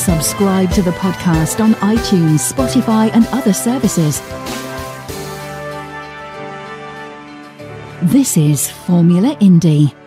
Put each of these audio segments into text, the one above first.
Subscribe to the podcast on iTunes, Spotify, and other services. This is Formula Indie.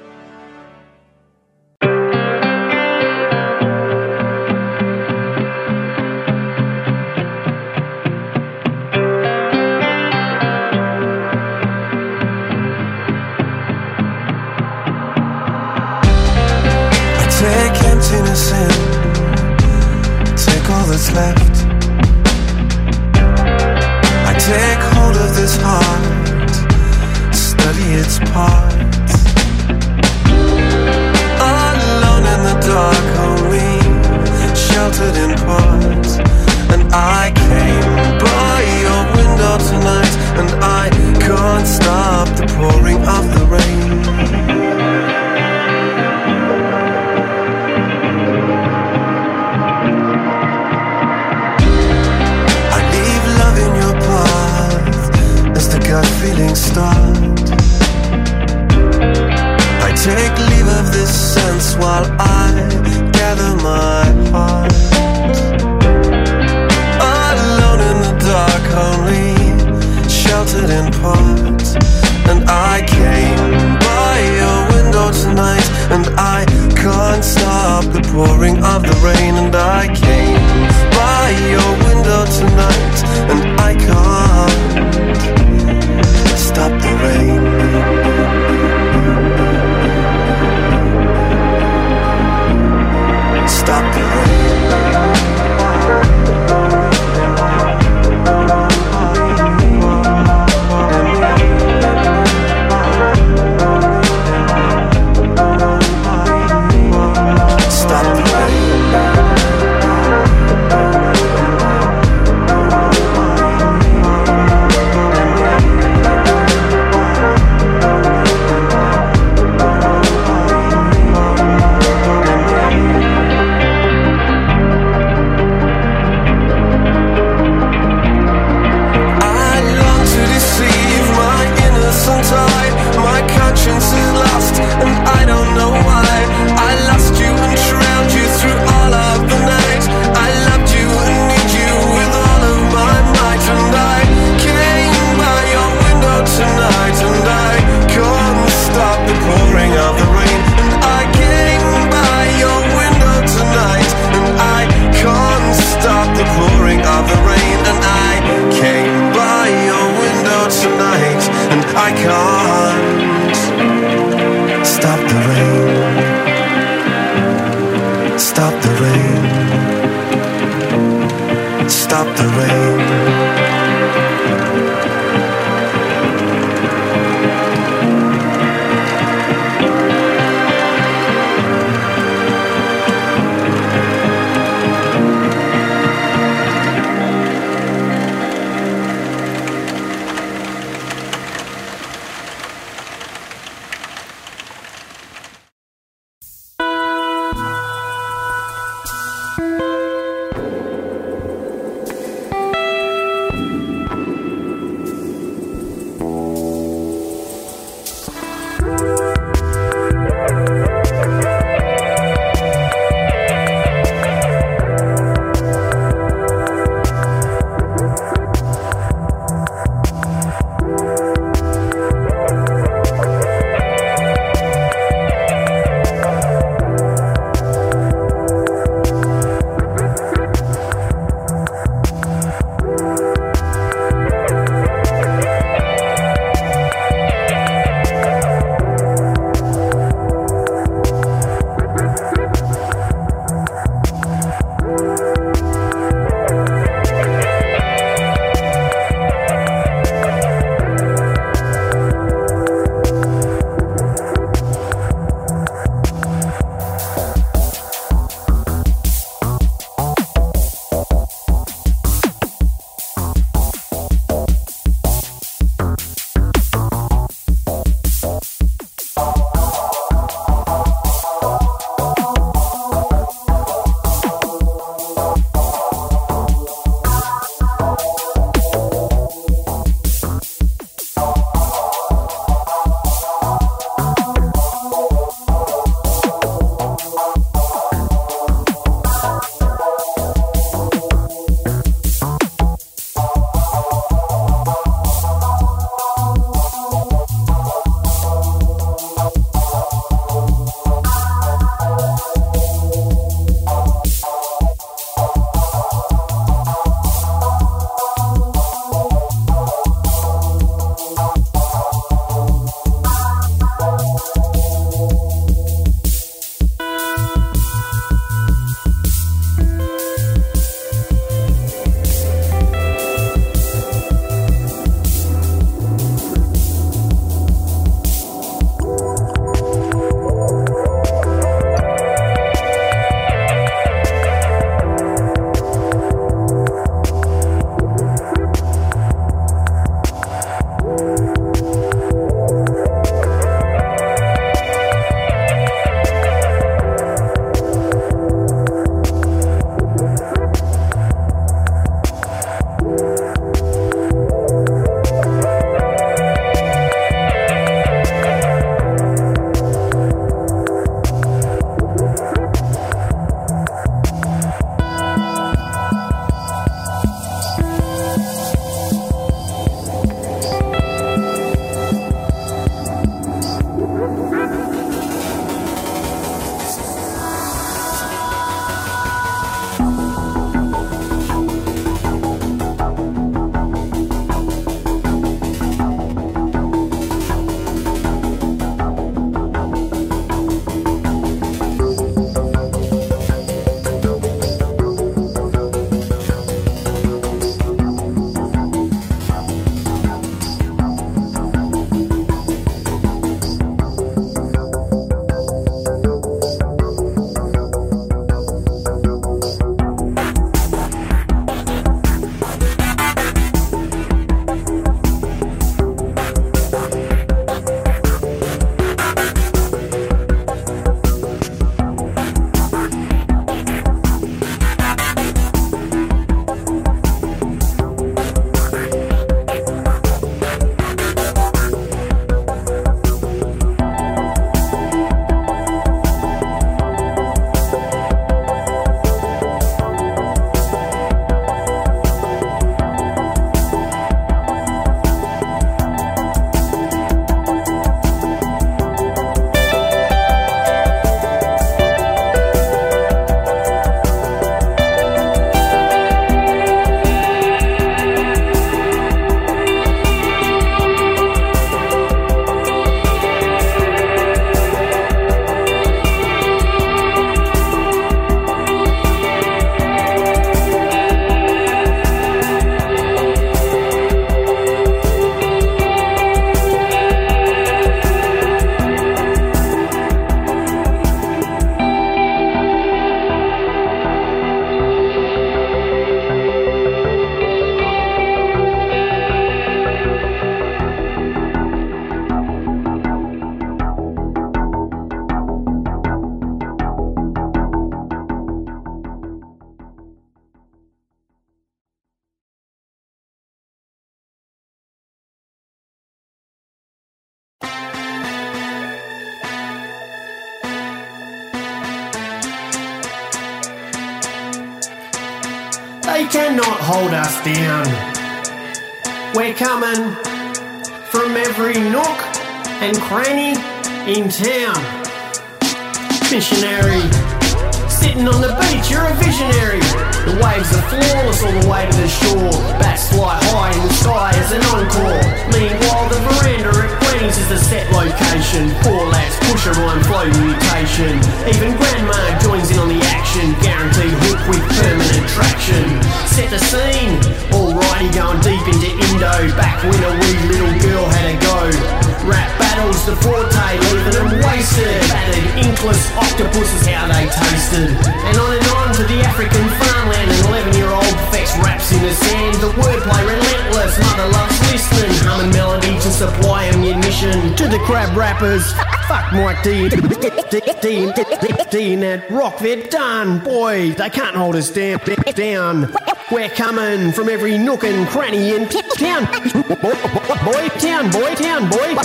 Ned Rock, they're done. Boy, they can't hold us down. down. We're coming from every nook and cranny in town. Boy, town, boy, town, boy.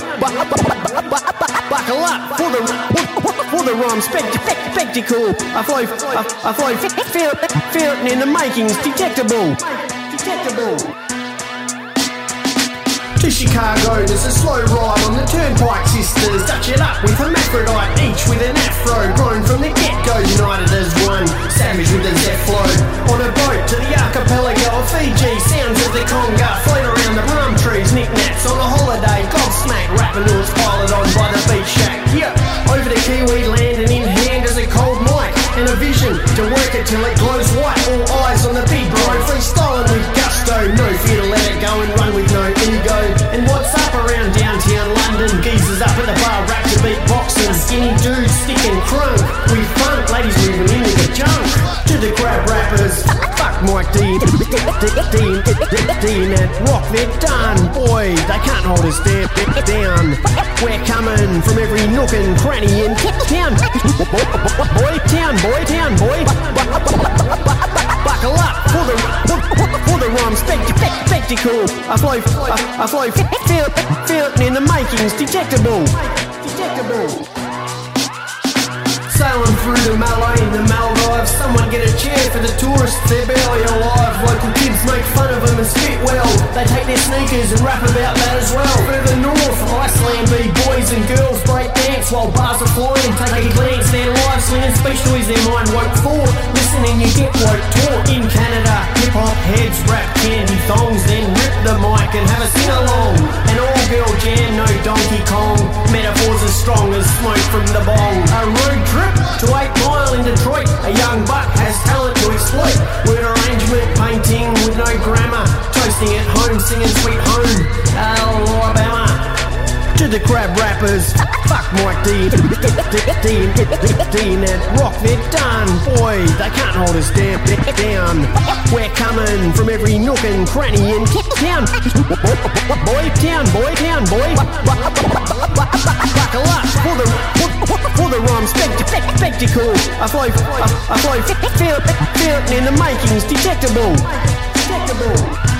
Buckle up for the for the rhyme spectacle. I flow, I, I flow, feel, feel in the makings. Detectable. Chicago, there's a slow ride on the Turnpike Sisters. Dutch it up with hermaphrodite, each with an afro. Grown from the get go, united as one. Savage with a Zeph flow. On a boat to the archipelago of Fiji. Sounds of the conga float around the palm trees. Knickknacks on a holiday. Gobsmack, rapping noise piled on by the beach shack. Yeah, over the Kiwi land and in hand is a cold mic. And a vision to work it till it glows white. All eyes on the big bro, freestyling with gusto. No fear to let it go and run with no ego. And what's up around downtown London? Geezers up at the bar, rap to beat boxing. Skinny dudes sticking crunk. We funk, ladies moving in with the junk. To the crab rappers, fuck Mike D. D, D, D, Ned Rock, they're done. Boy, they can't hold us down. down. We're coming from every nook and cranny in town. Boy, town, boy, town, boy. Buckle up for the for the rhyme spectacle. I flow, I, I flow, feel, feel in the makings detectable. Detectable. Sailing through the Malay the Maldives. Someone get a chair for the tourists, they're barely alive. Local kids make fun of them and spit well. They take their sneakers and rap about that as well. Further north, Iceland be boys and girls break dance While bars are flying, take a glance Their lives slinging speech noise, their mind woke for Listen and you get woke taught In Canada, hip-hop heads rap candy thongs Then rip the mic and have a sing-along. An all-girl jam, no Donkey Kong. Metaphors as strong as smoke from the bong. A road trip to 8 Mile in Detroit. A young buck has talent to exploit. Word arrangement, painting with no grammar. Toasting at home, singing Sweet Home, Alabama. To the crab rappers, fuck Mike D. D, D, Ned Rock, they're done. Boy, they can't hold us down. down. We're coming from every nook and cranny in town. Boy, town, boy, town, boy. Buckle up for the for the rhyme spectacle. I flow, I, I flow, feel, feel in the makings detectable. Detectable.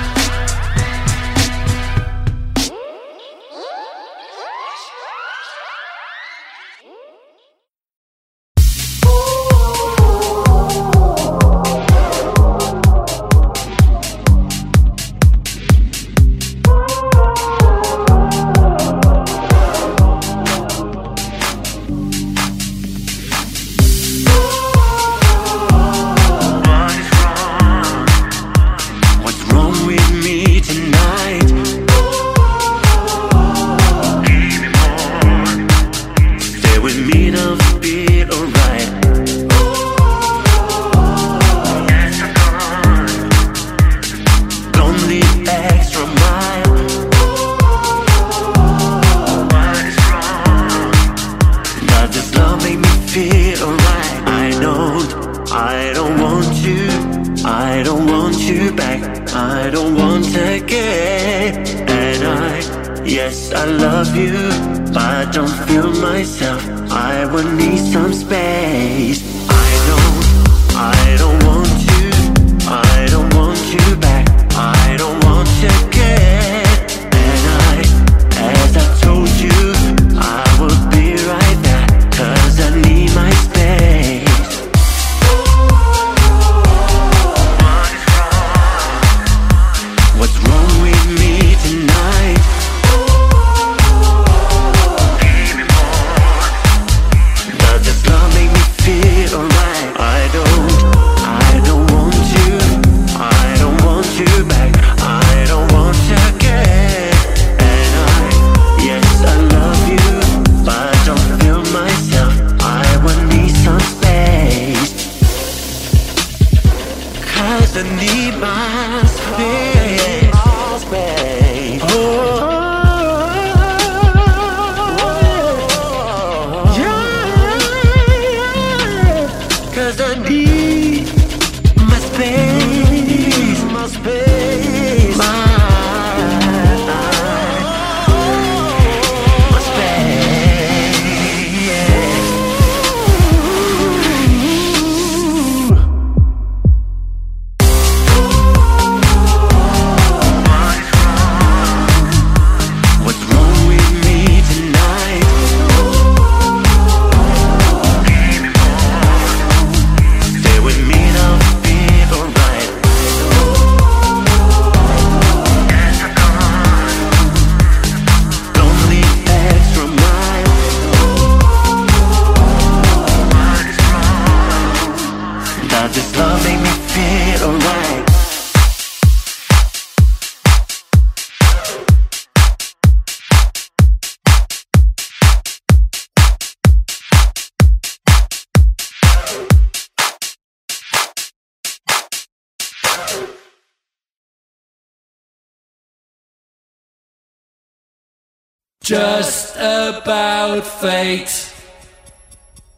Just about fate.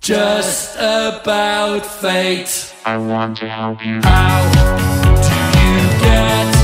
Just about fate. I want to help you. How do you get?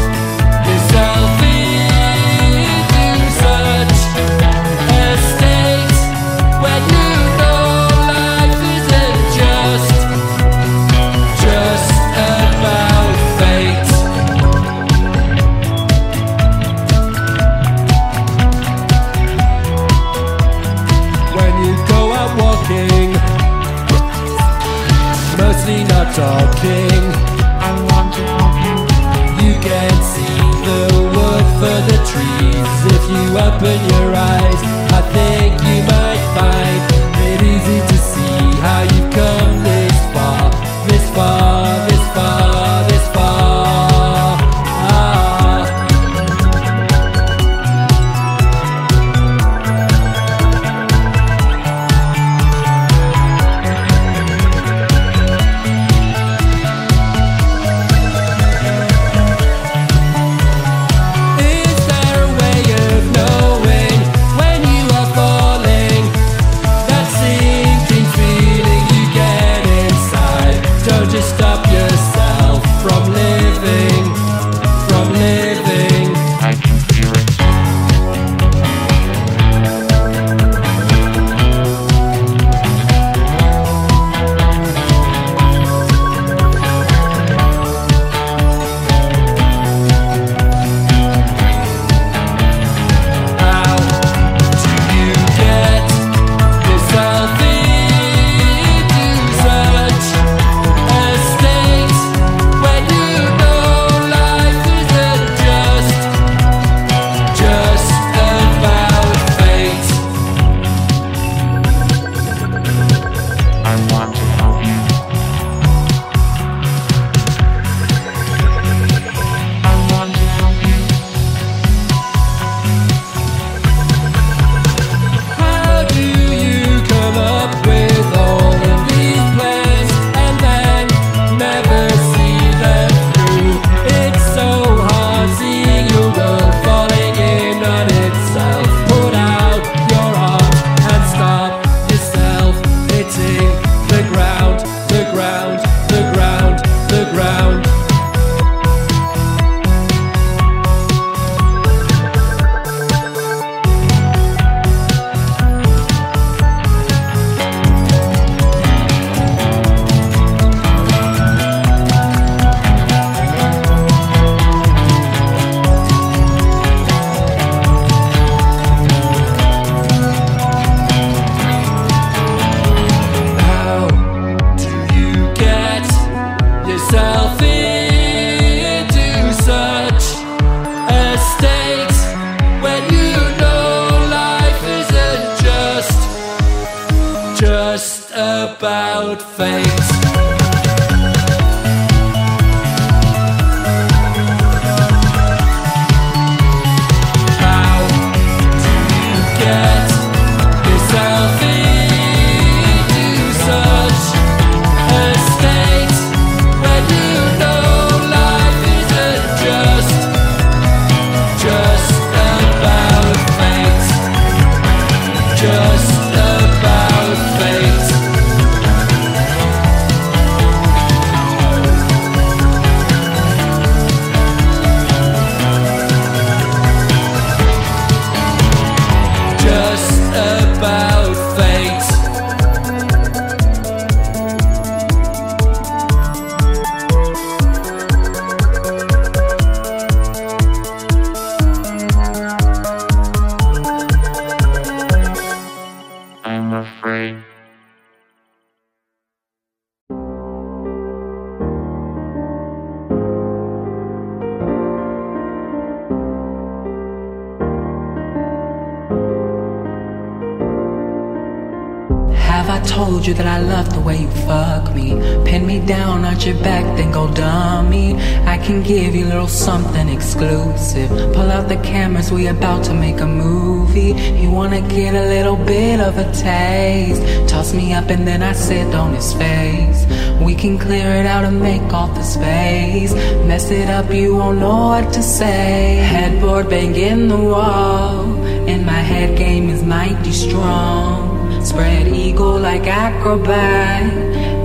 acid on his face. We can clear it out and make all the space. Mess it up, you won't know what to say. Headboard banging the wall. and my head game is mighty strong. Spread eagle like acrobat.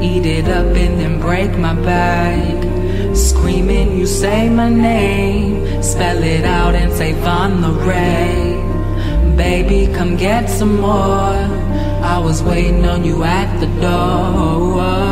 Eat it up and then break my back. Screaming, you say my name. Spell it out and say Von Lorraine. Baby, come get some more. I was waiting on you at the door.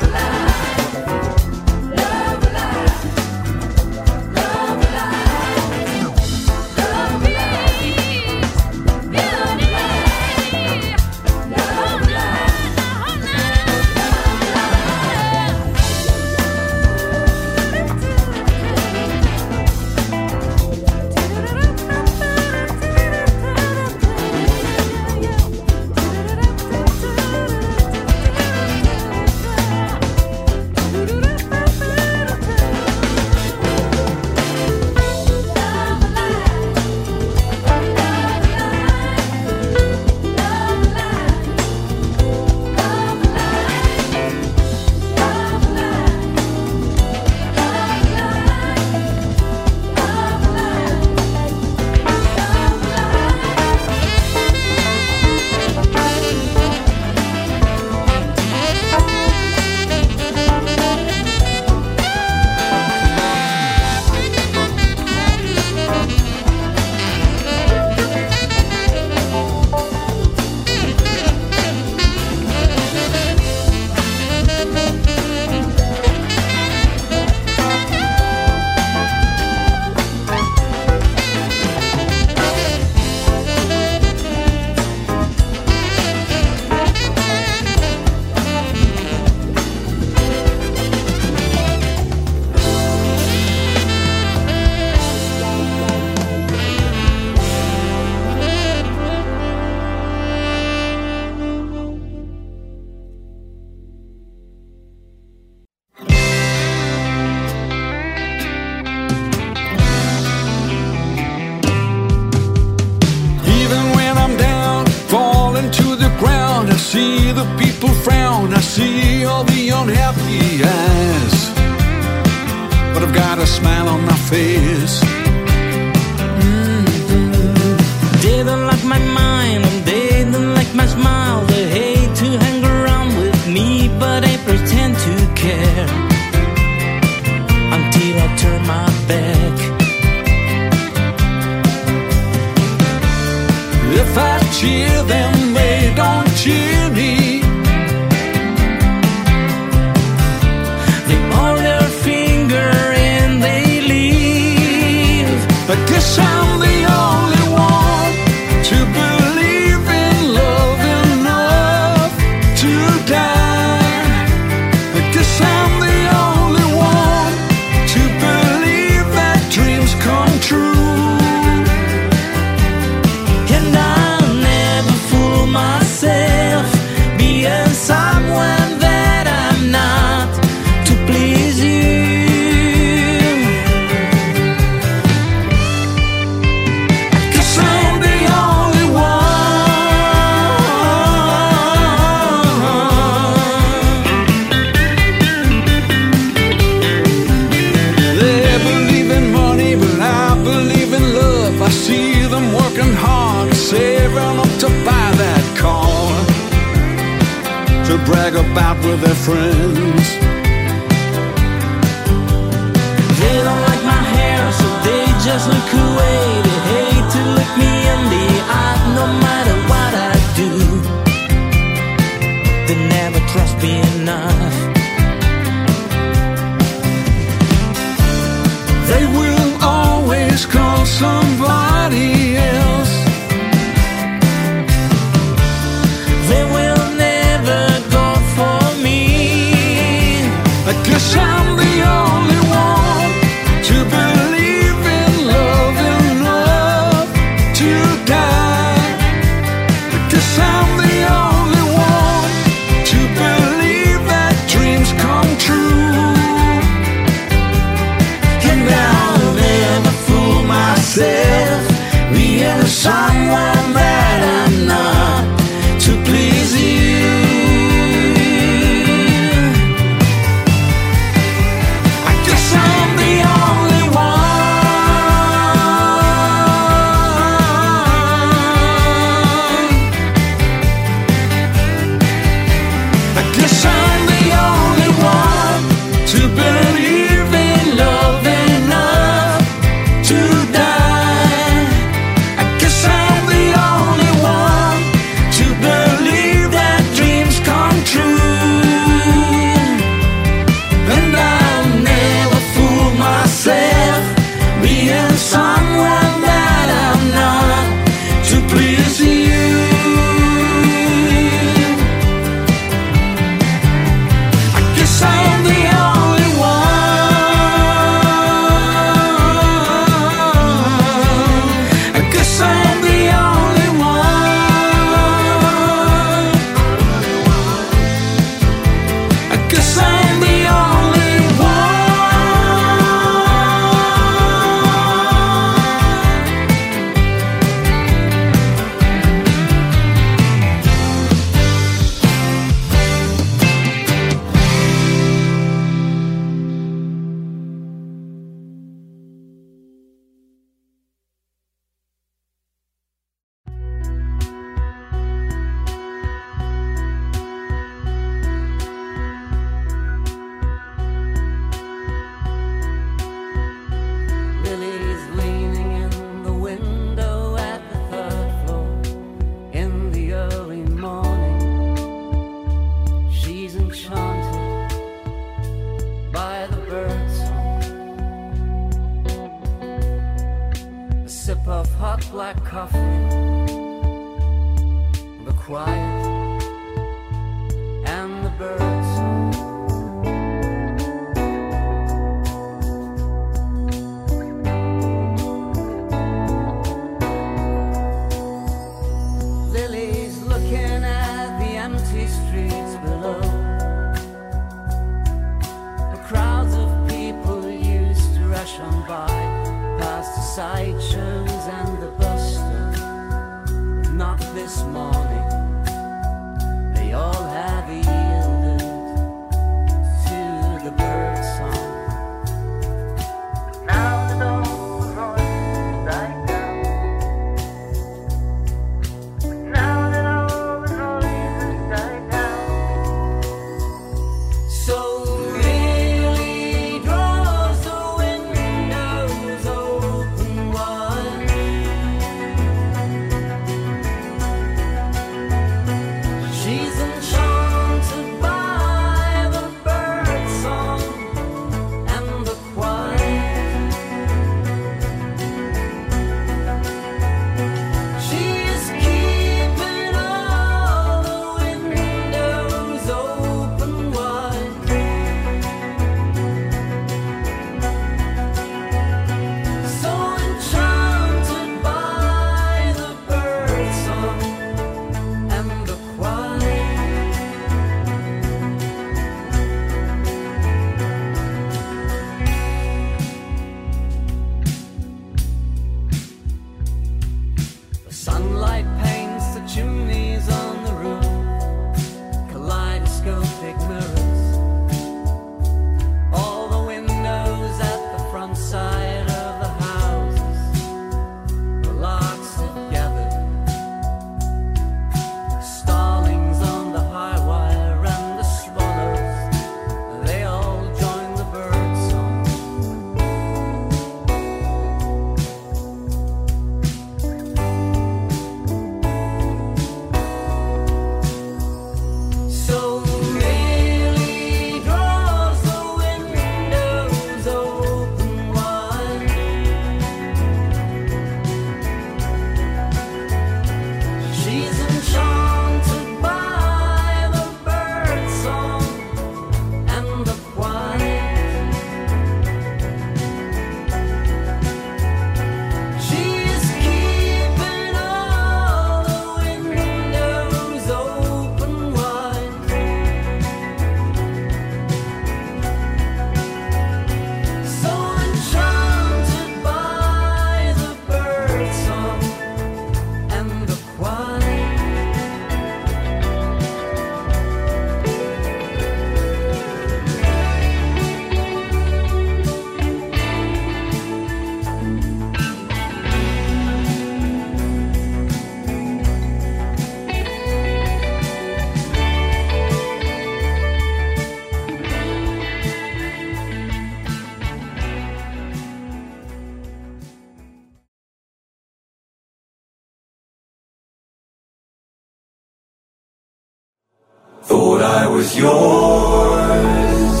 yours.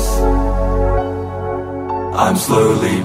I'm slowly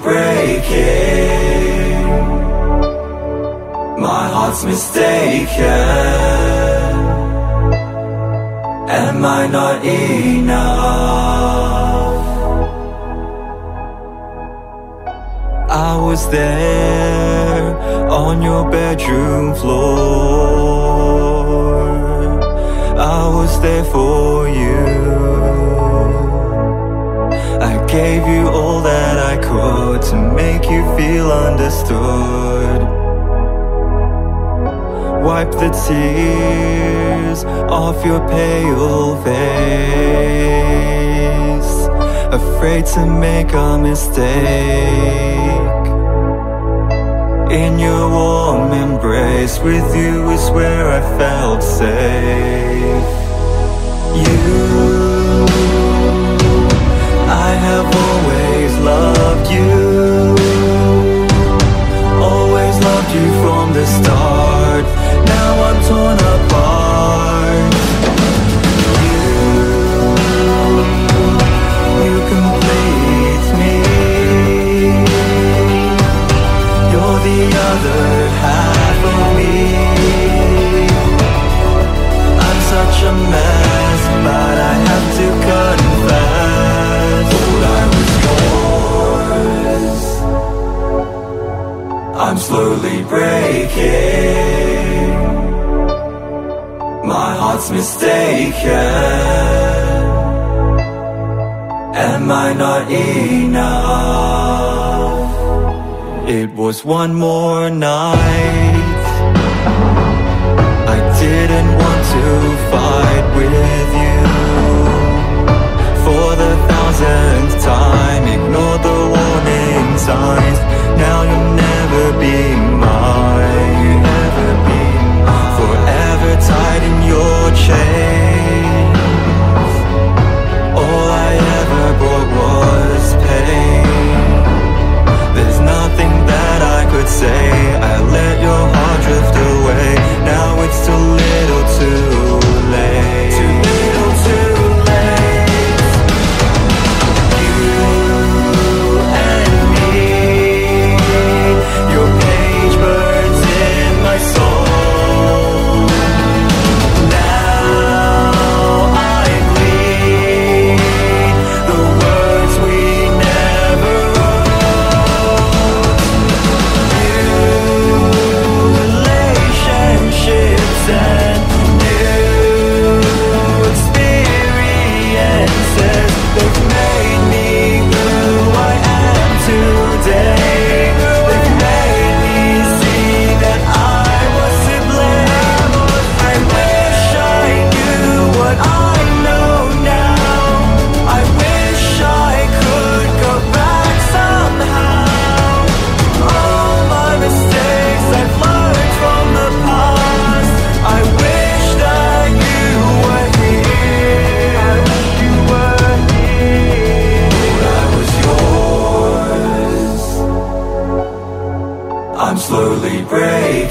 mistake. In your warm embrace with you breaking. My heart's mistaken. Am I not enough? It was one more night. I didn't want to fight with you. For the thousandth time Ignore the warning signs. Now you'll never be mine.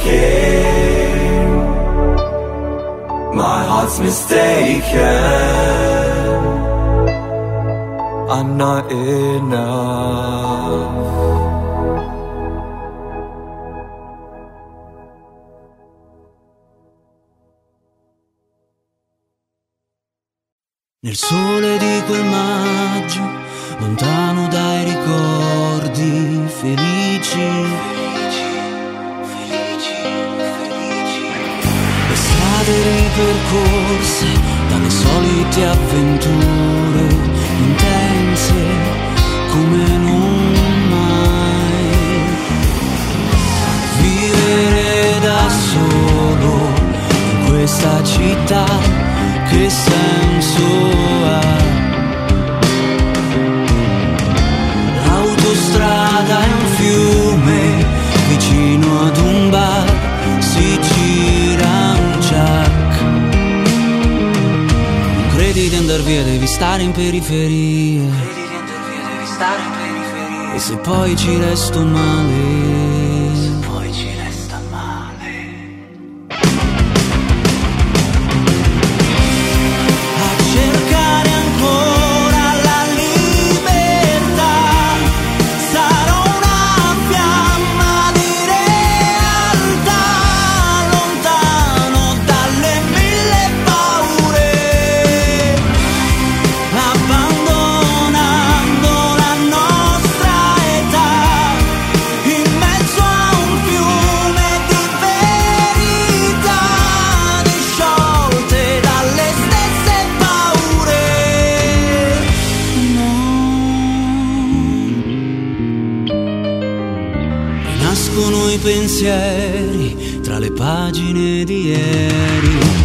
king. My heart's mistaken. I'm not enough. Pensieri tra le pagine di ieri,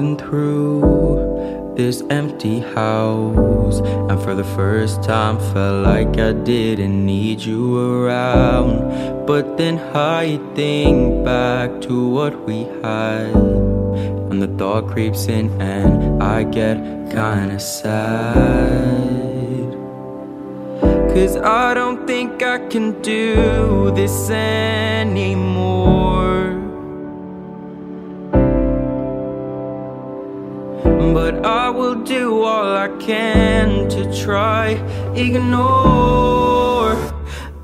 walking through this empty house, and for the first time felt like I didn't need you around. But then I think back to what we had, and the thought creeps in, and I get kinda sad. Cause I don't think I can do this anymore. But I will do all I can to try ignore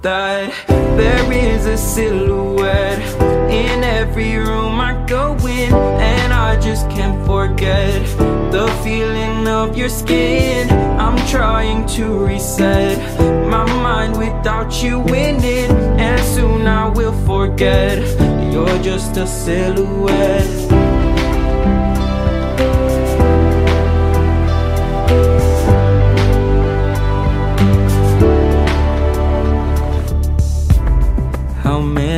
that there is a silhouette in every room I go in and I just can't forget the feeling of your skin. I'm trying to reset my mind without you in it and soon I will forget. You're just a silhouette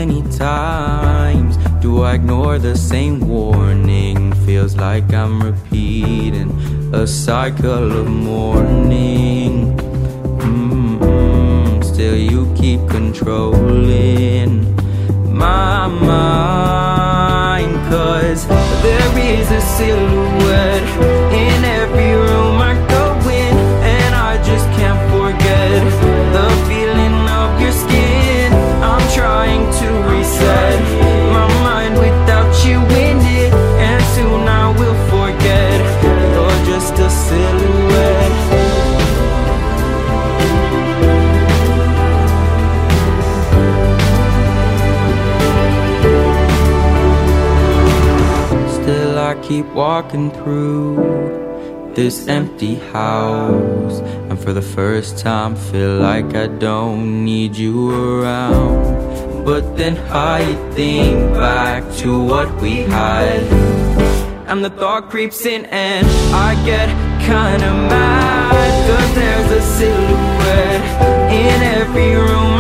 many times do I ignore the same warning? Feels like I'm repeating a cycle of mourning. Mm-mm, Still, you keep controlling my mind. Cause there is a silhouette in every walking through this empty house, and for the first time, feel like I don't need you around. But then I think back to what we had, and the thought creeps in, and I get kinda mad. Cause there's a silhouette in every room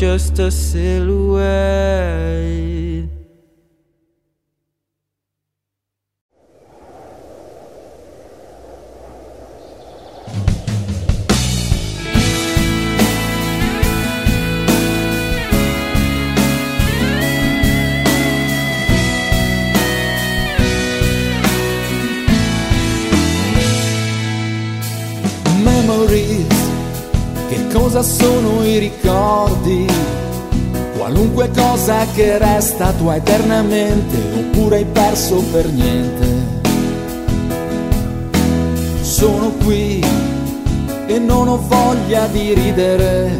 just a silhouette. Che cosa sono i ricordi? Qualunque cosa che resta tua eternamente, oppure hai perso per niente. Sono qui e non ho voglia di ridere.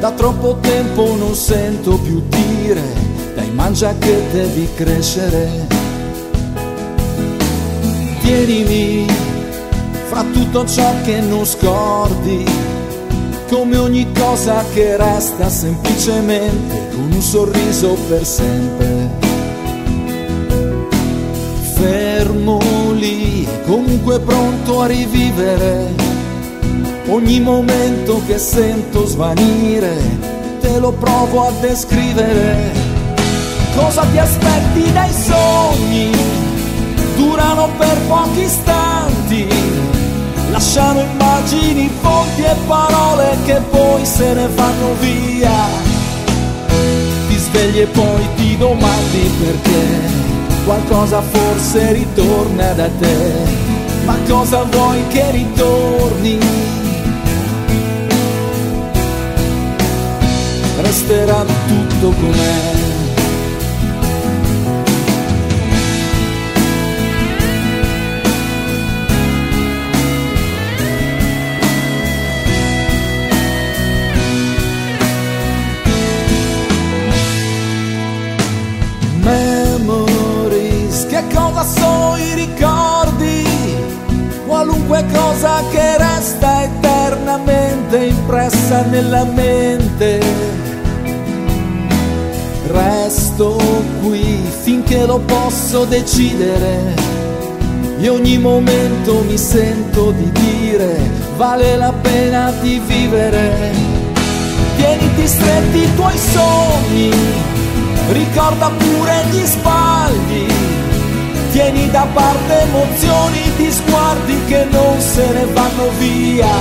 Da troppo tempo non sento più dire, dai mangia che devi crescere. Tienimi fra tutto ciò che non scordi, come ogni cosa che resta semplicemente con un sorriso per sempre. Fermo lì, comunque pronto a rivivere ogni momento che sento svanire, te lo provo a descrivere. Cosa ti aspetti dai sogni? Durano per pochi istanti lasciano immagini, fonti e parole che poi se ne vanno via. Ti svegli e poi ti domandi perché qualcosa forse ritorna da te. Ma cosa vuoi che ritorni? Resterà tutto com'è. Qualunque cosa che resta eternamente impressa nella mente. Resto qui finché lo posso decidere e ogni momento mi sento di dire vale la pena di vivere. Tieniti stretti i tuoi sogni, ricorda pure gli sbagli, tieni da parte emozioni di sguardi che non se ne vanno via.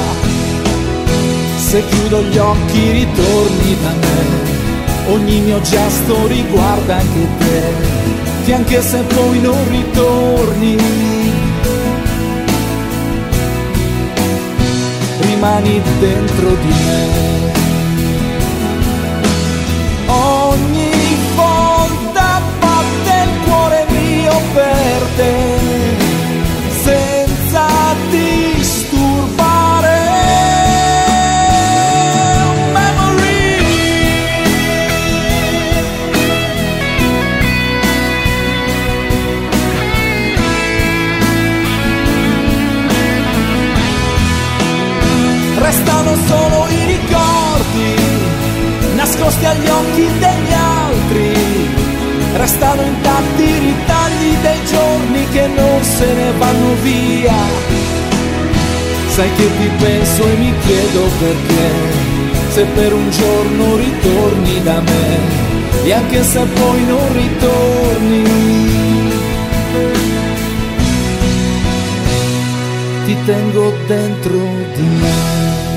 Se chiudo gli occhi ritorni da me, ogni mio gesto riguarda anche te, che anche se poi non ritorni, rimani dentro di me. Nascosti agli occhi degli altri. Restano intatti i ritagli dei giorni che non se ne vanno via. Sai che ti penso e mi chiedo perché, se per un giorno ritorni da me, e anche se poi non ritorni, ti tengo dentro di me.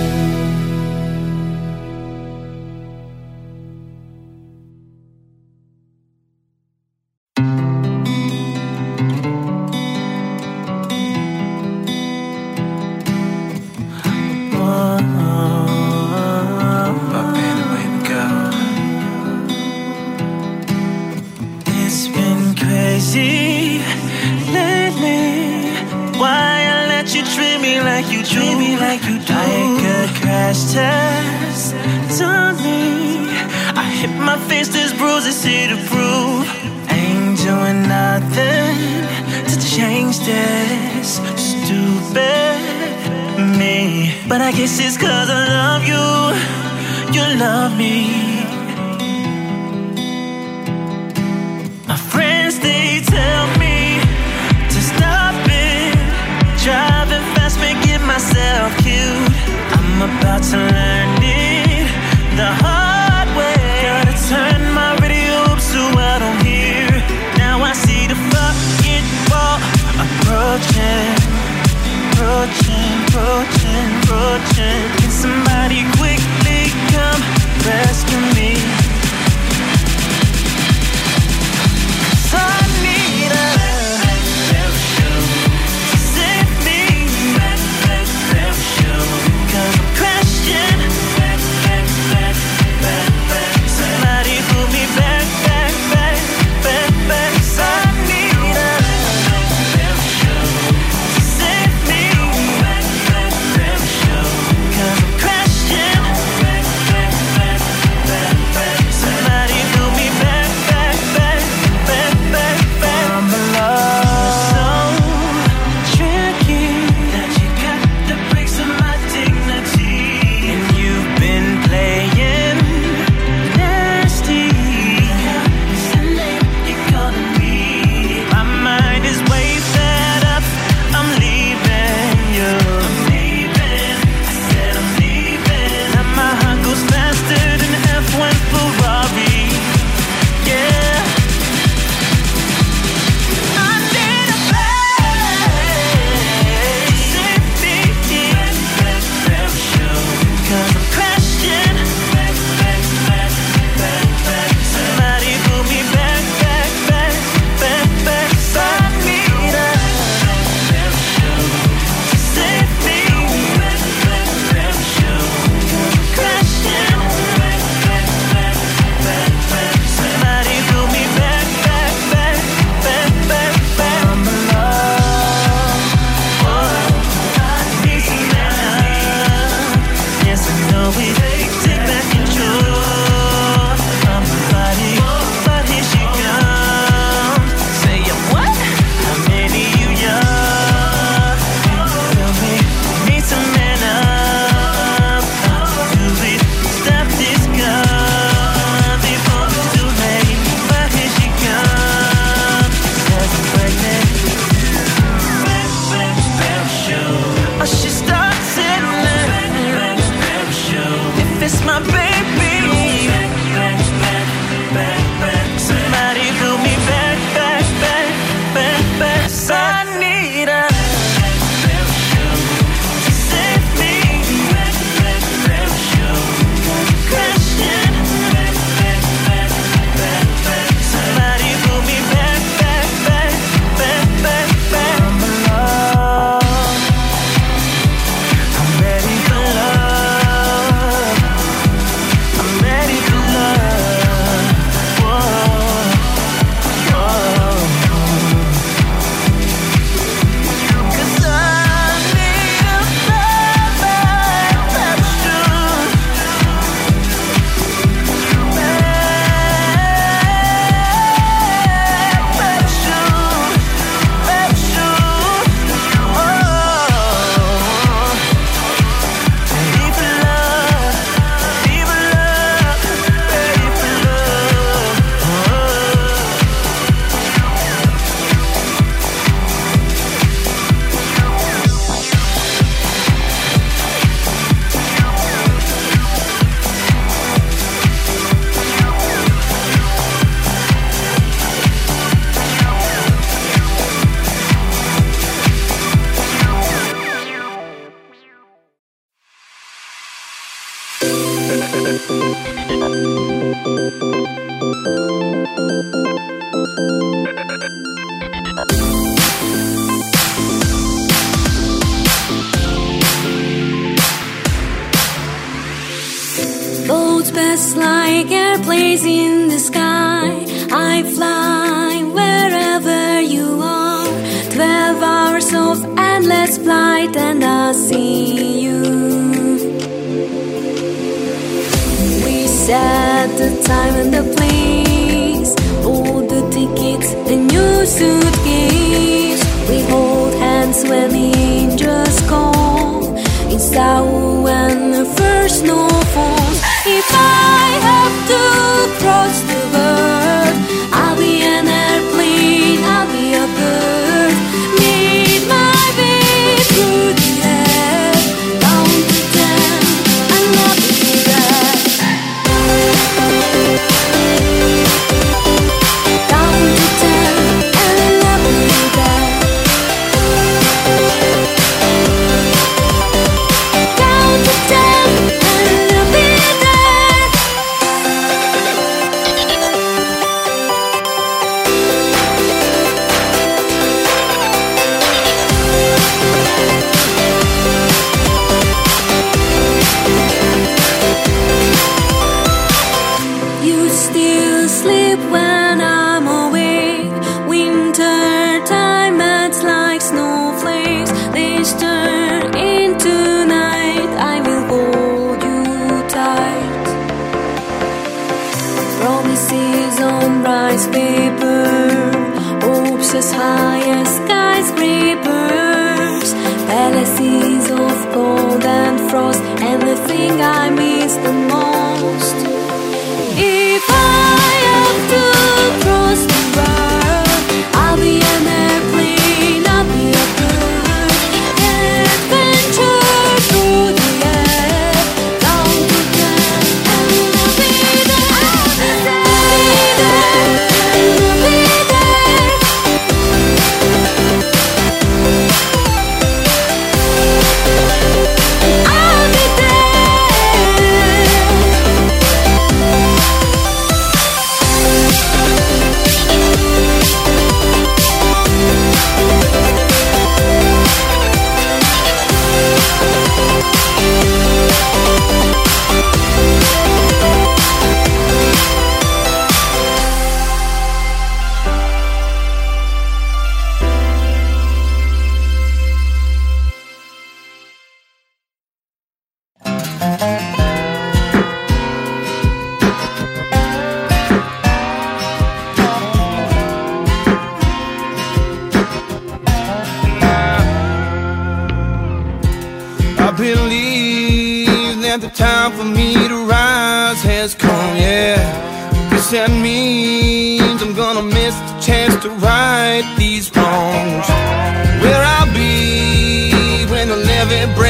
time and the place. All the tickets, the new suitcase. We hold hands when the angels call. It's our when the first note.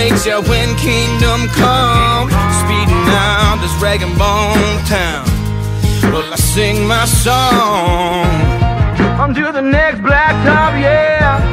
snakes, yeah, when kingdom come. Speeding out this rag bone town. Well, I sing my song. Onto the next blacktop, yeah.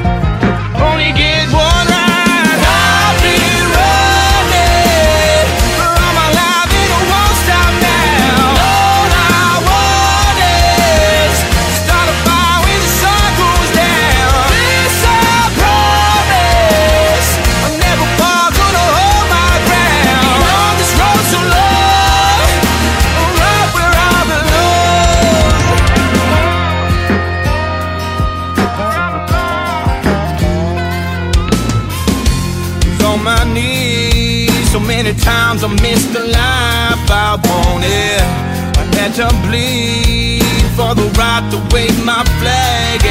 not the way my flag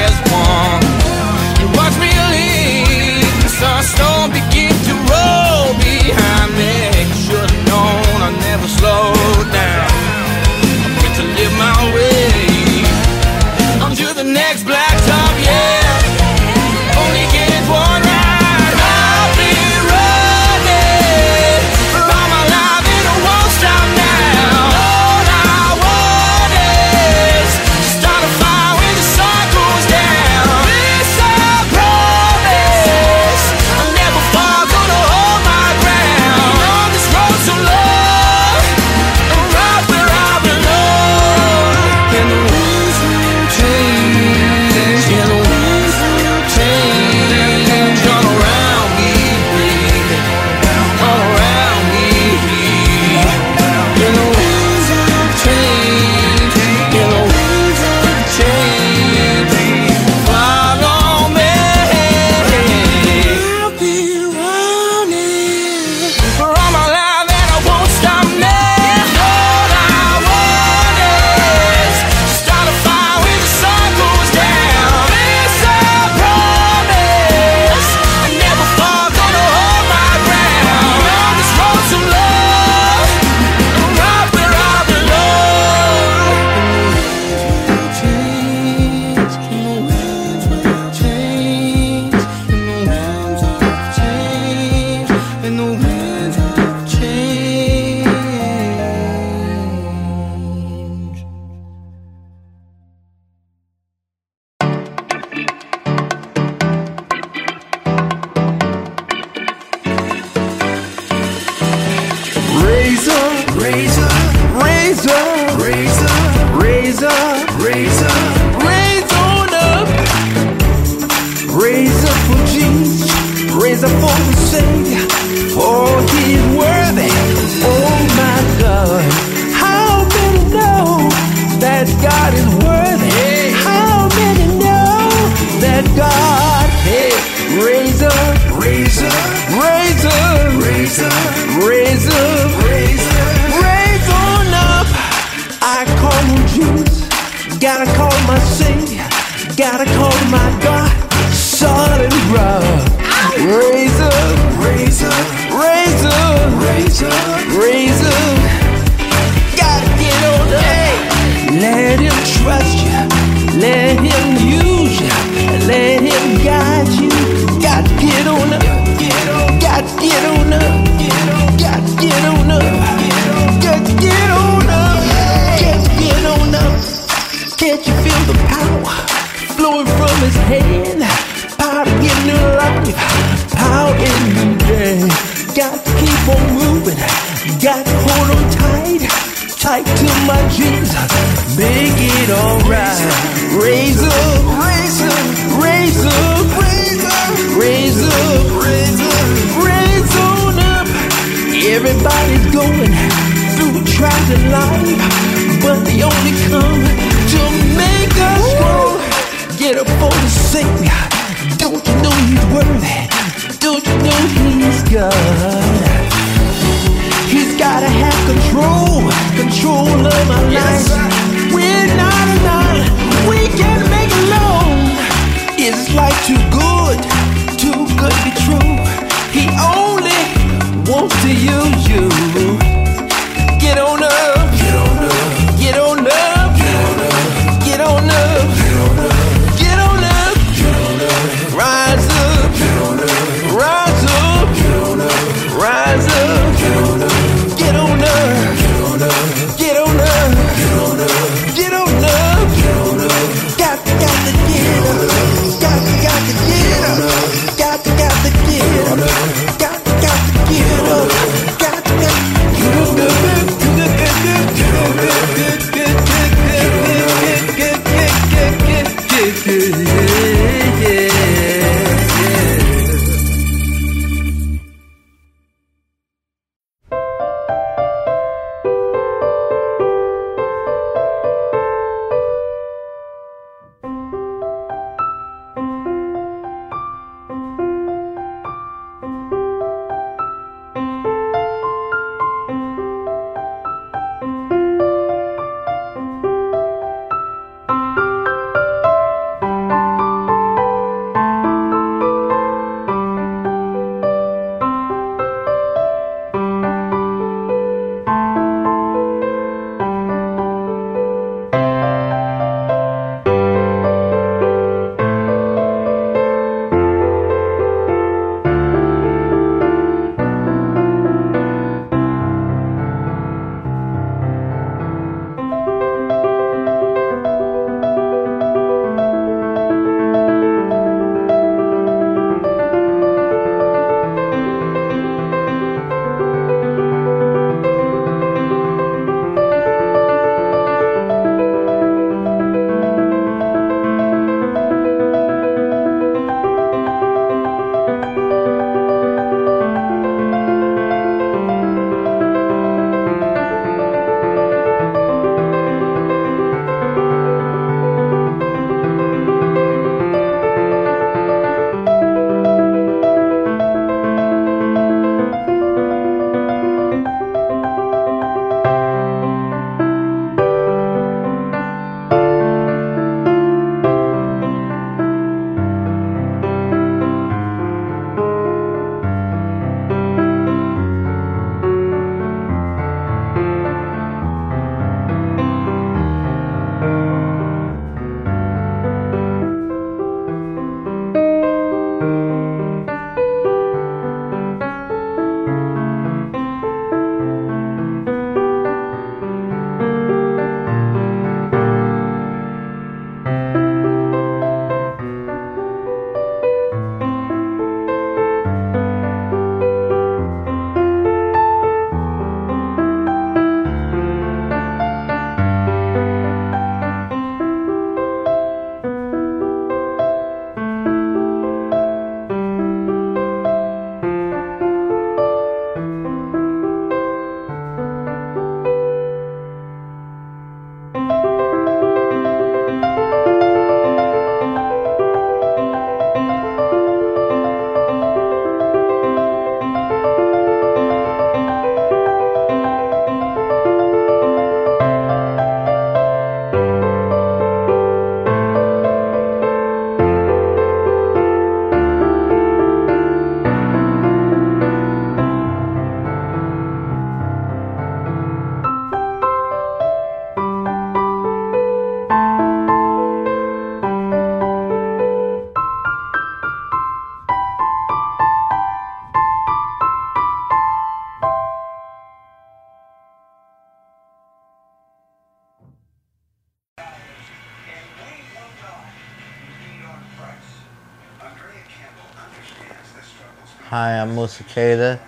Jungle Cicada.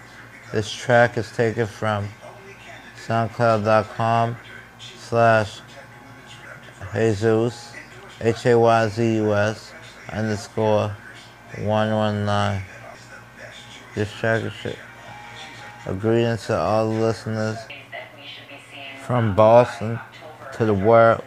This track is taken from soundcloud.com slash Jesus, H-A-Y-Z-U-S, underscore 119. This track is a greeting to all listeners from Boston to the world.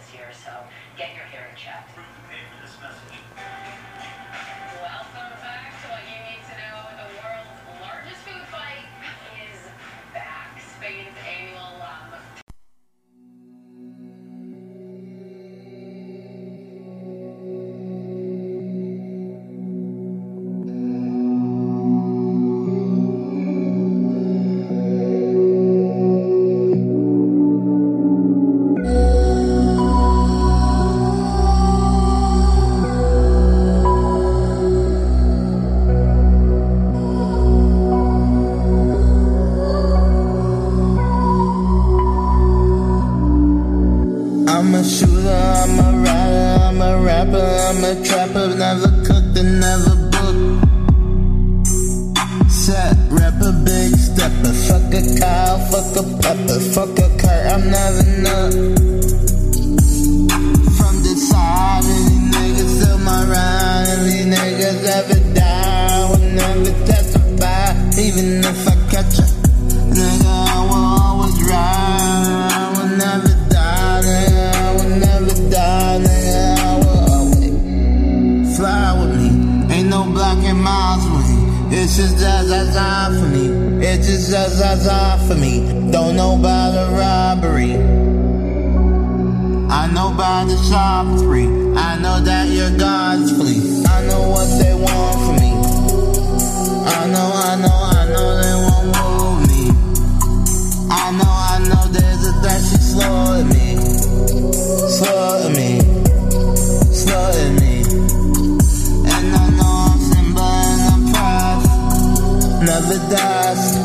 never dies.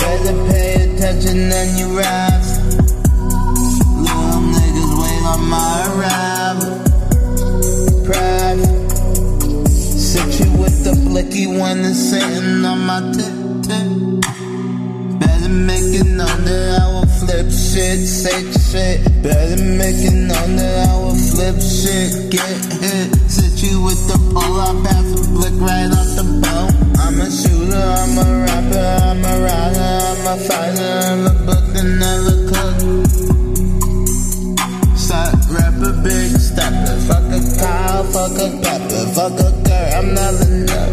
Better pay attention than you rise. Little niggas wait on my arrival. Pride. Sit you with the flicky one that's sitting on my tip tip. Better make it known that I will flip shit, say shit. Better make it known that I will flip shit, get hit you with the all up pass, look right off the bow. I'm a shooter, I'm a rapper, I'm a rider, I'm a fighter, I'm a book and never cook. Stop rapper, big stepper, fuck a cow, fuck a pepper, fuck a girl, I'm not enough.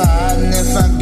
and if I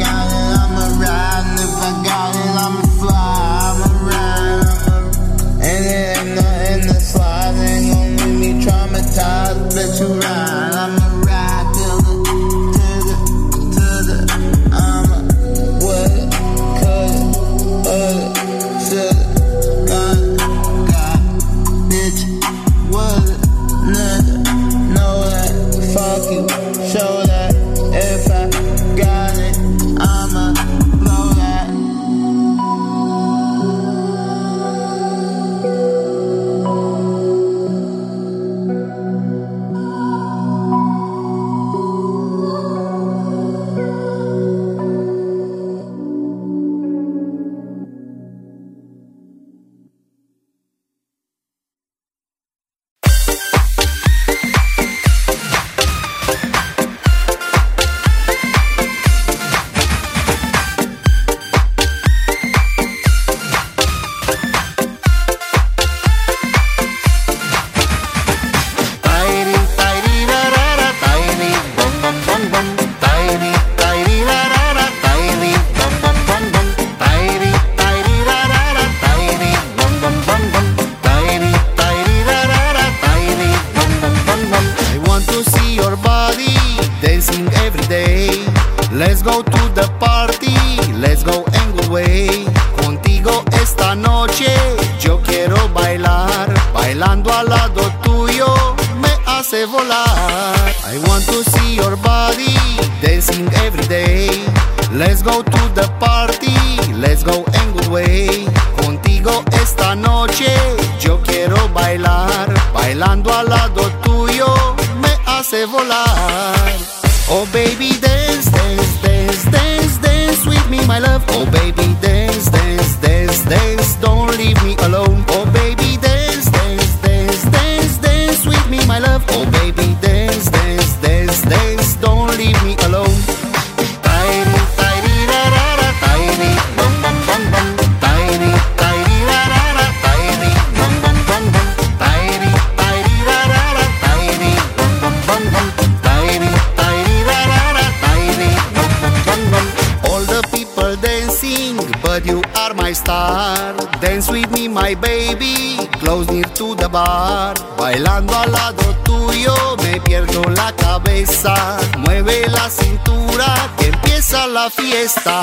la fiesta.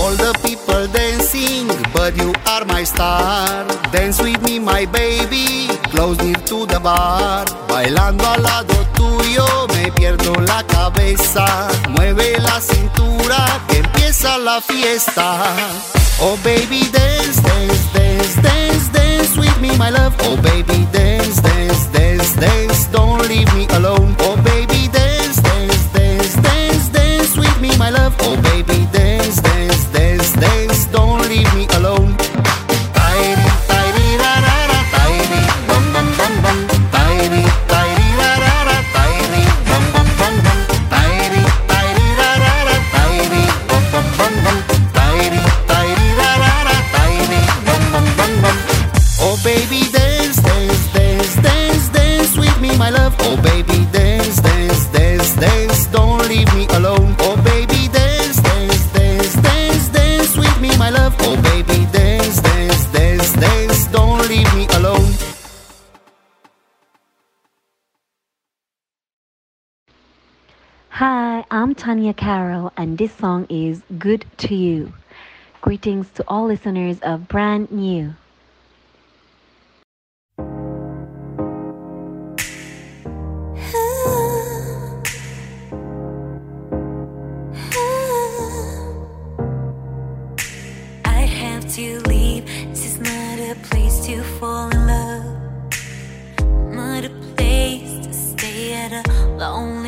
All the people dancing, but you are my star. Dance with me, my baby, close near to the bar. Bailando al lado tuyo, me pierdo la cabeza. Mueve la cintura, que empieza la fiesta. Oh baby, dance. Tanya Carroll, and this song is Good to You. Greetings to all listeners of Brand New. I have to leave, this is not a place to fall in love, not a place to stay at a lonely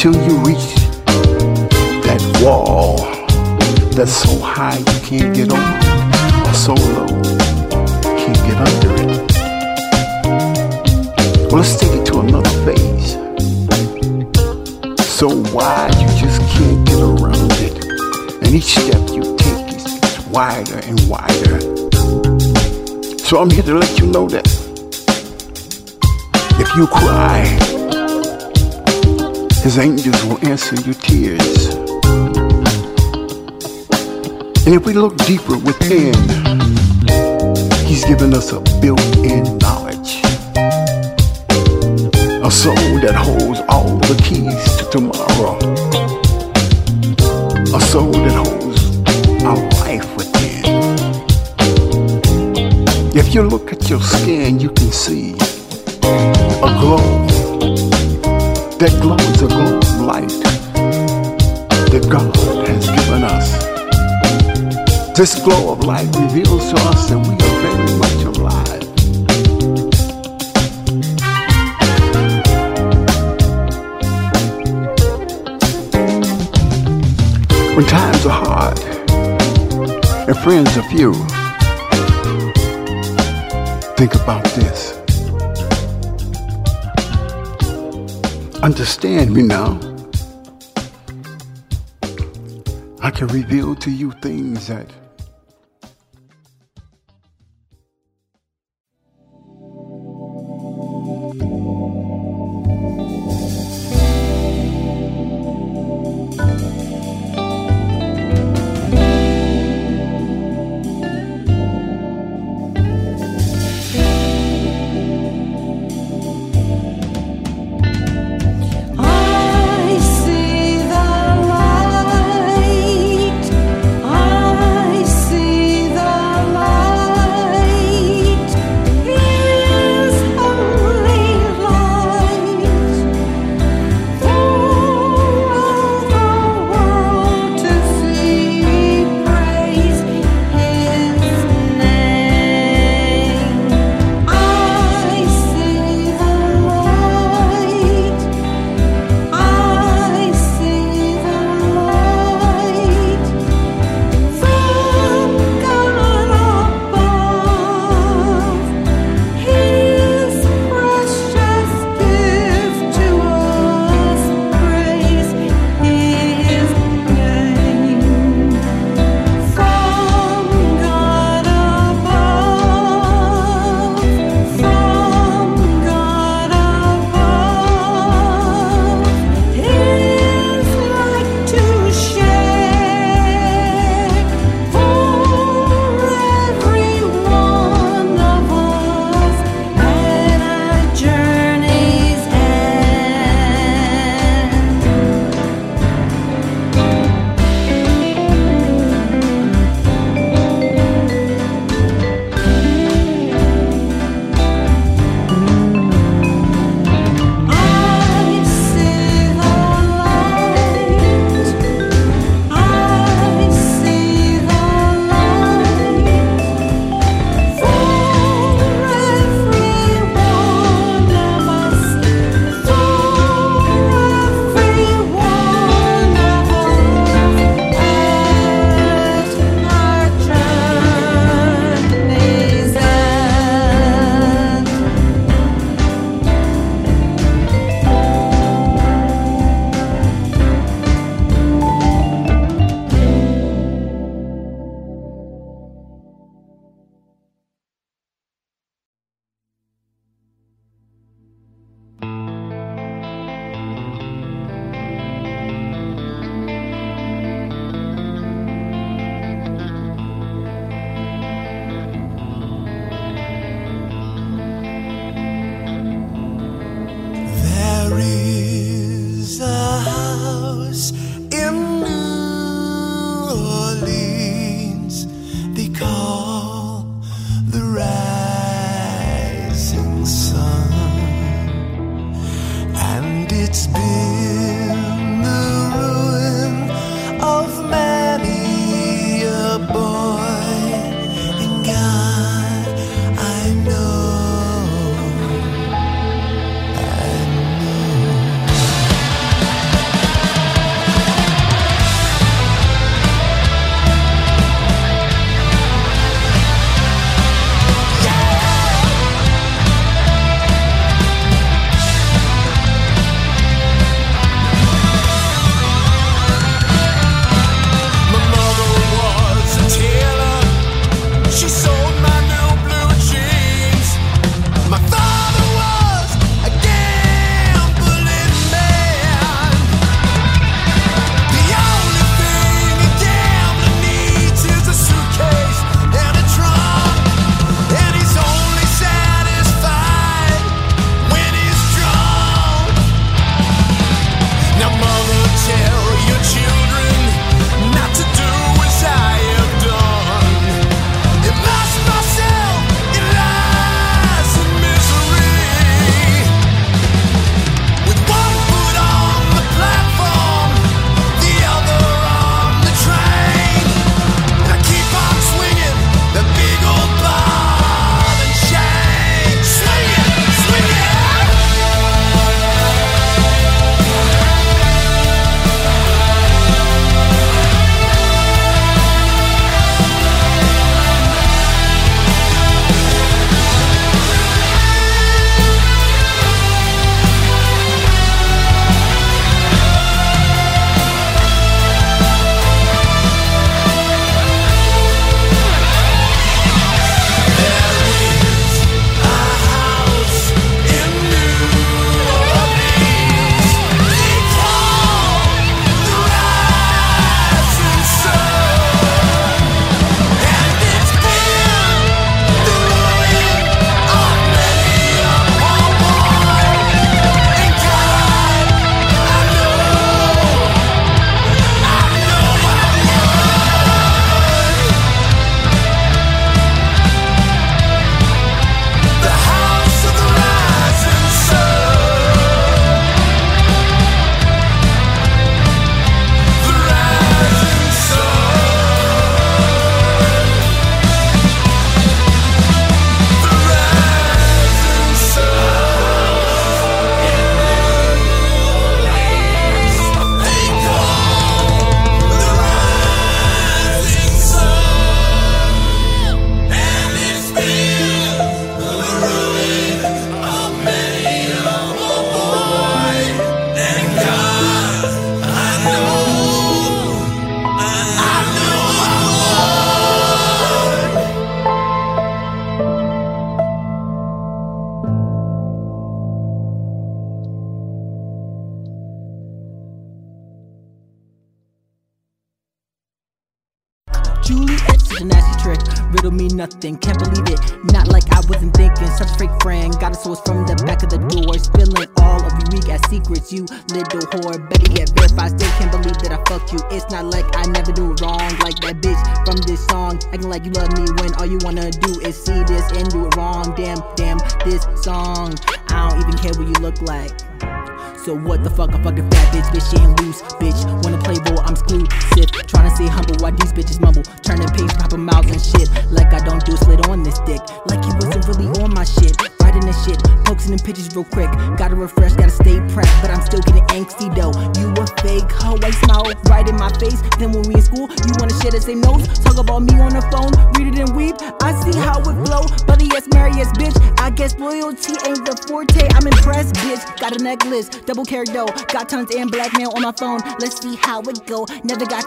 until you reach that wall that's so high you can't get over or so low you can't get under it. Well, let's take it to another phase. So wide you just can't get around it. And each step you take is wider and wider. So I'm here to let you know that if you cry, his angels will answer your tears. And if we look deeper within, He's given us a built in knowledge. A soul that holds all the keys to tomorrow. A soul that holds our life within. If you look at your skin, you can see a glow. That glow is a glow of light that God has given us. This glow of light reveals to us that we are very much alive. When times are hard and friends are few, think about this. Understand me now. I can reveal to you things that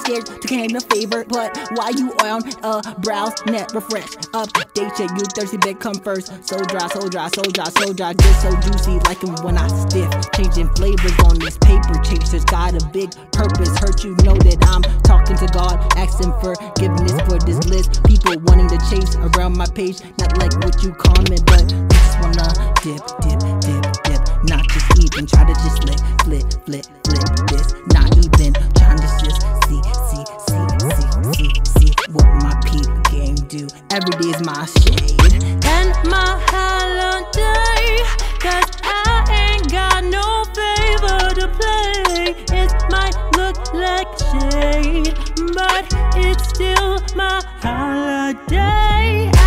scared to claim a favor, but why you on uh browse net refresh update check you thirsty bed come first. So dry, so dry, so dry, so dry, good, so juicy. Like 'em when I stiff, changing flavors on this paper chasers. Got a big purpose, hurt you know that I'm talking to God, asking forgiveness for this list. People wanting to chase around my page, not like what you comment, but just wanna dip, dip, dip, dip. Not just even try to just flip, flip, flip, flip this. Not even trying to just see, see, see, see, see, see what my peep game do. Every day is my shade. and my holiday. Cause I ain't got no favor to play. It might look like shade, but it's still my holiday.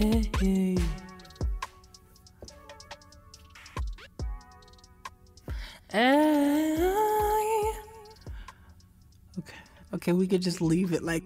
Eh. Eh. Okay, we could just leave it like.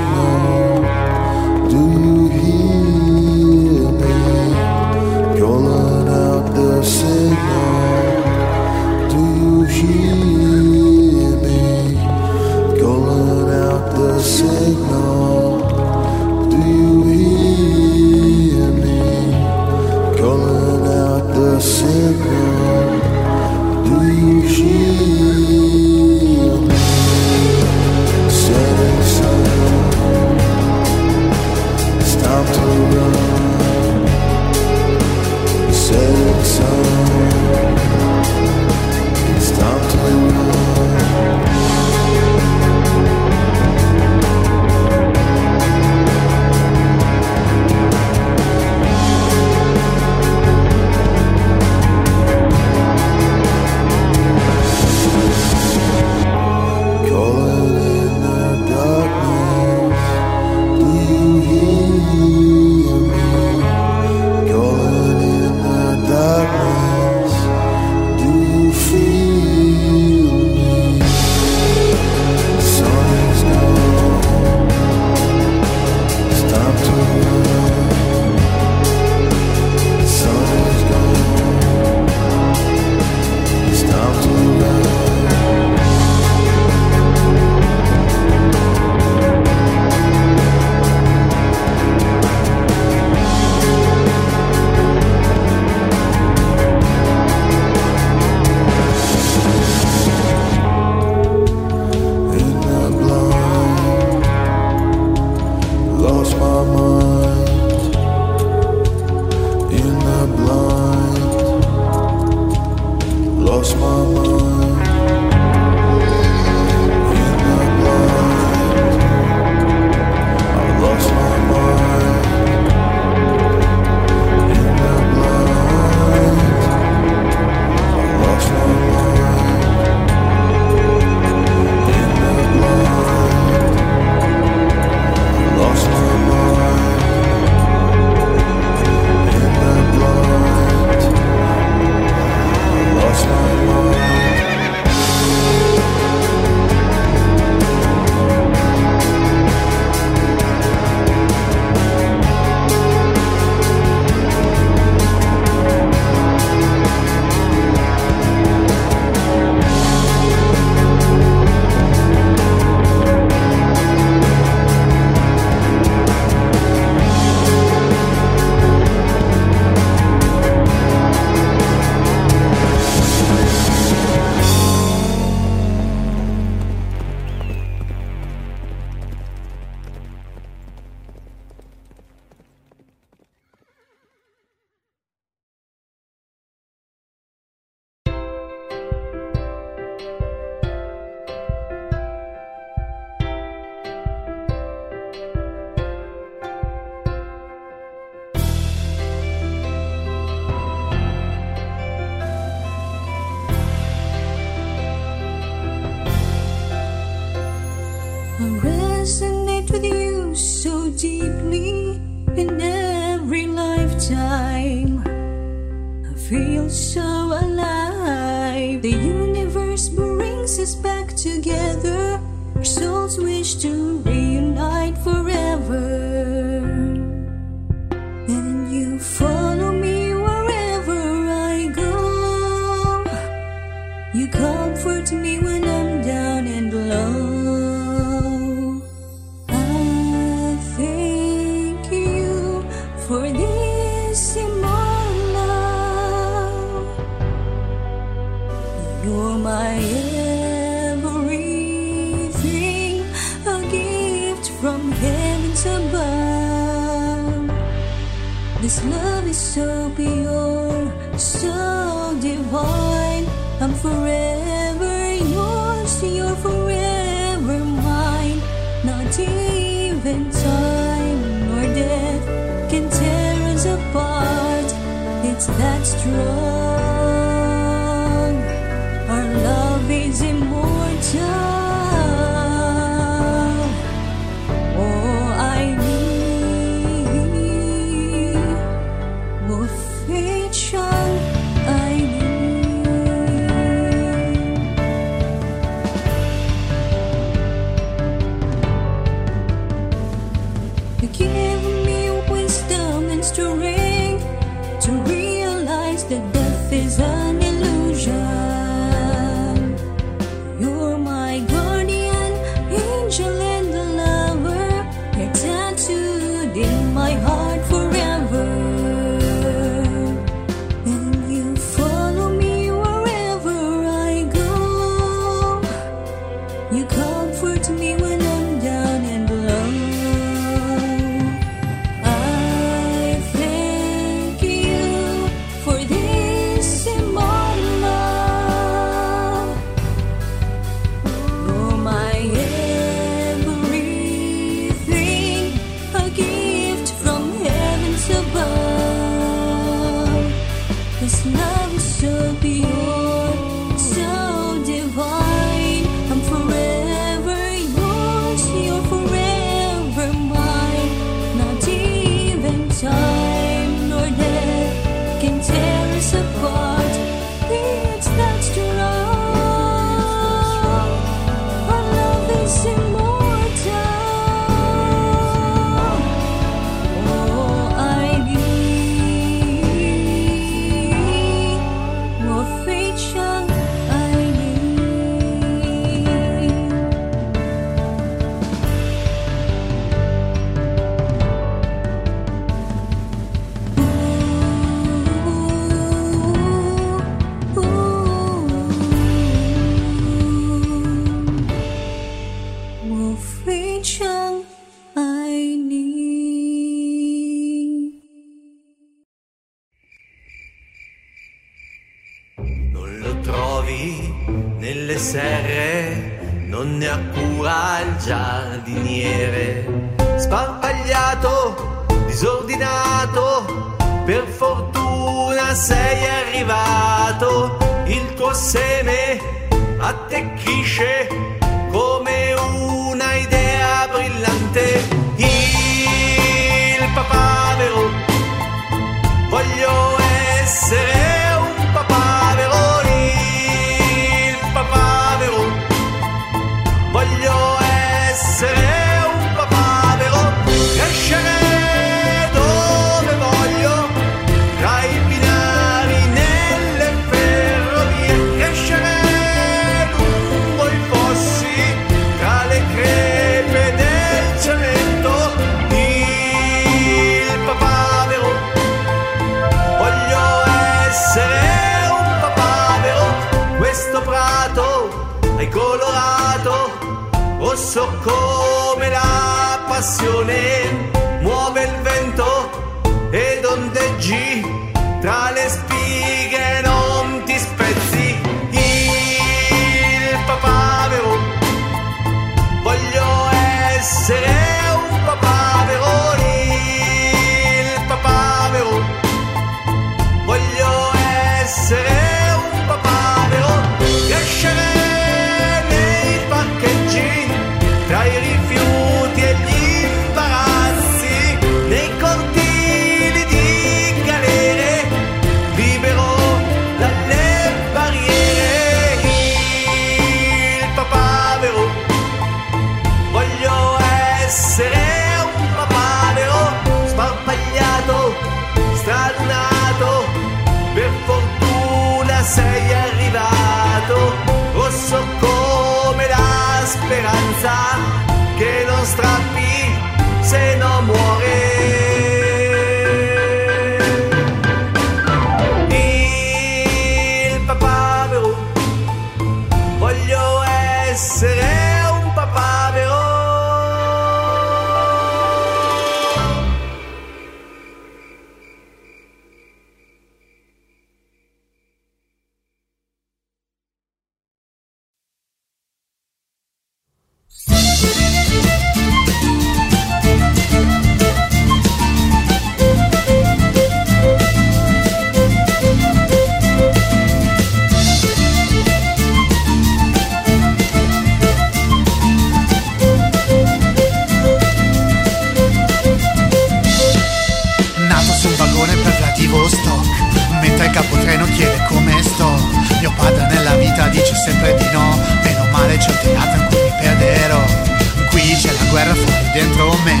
Dentro me.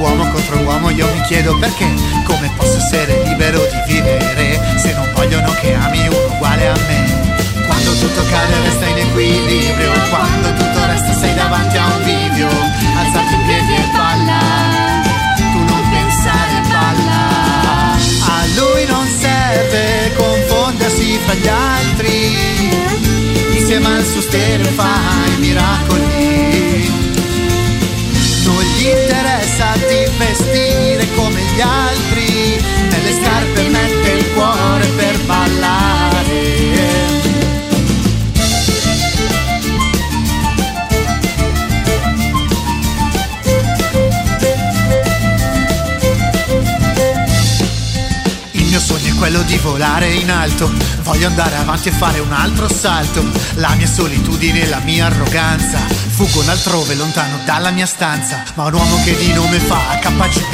Uomo contro uomo io mi chiedo perché. Come posso essere libero di vivere Se non vogliono che ami uno uguale a me? Quando tutto cade resta in equilibrio. Quando tutto resta sei davanti a un bivio. Alzati in piedi e balla. Tu non pensare balla. A lui non serve confondersi fra gli altri. Insieme al suo stereo fa i miracoli non gli interessa di vestire come gli altri, nelle scarpe mette il cuore per ballare. Il mio sogno è quello di volare in alto, voglio andare avanti e fare un altro salto. La mia solitudine e la mia arroganza fuggono altrove, lontano dalla mia stanza. Ma un uomo che di nome fa KGB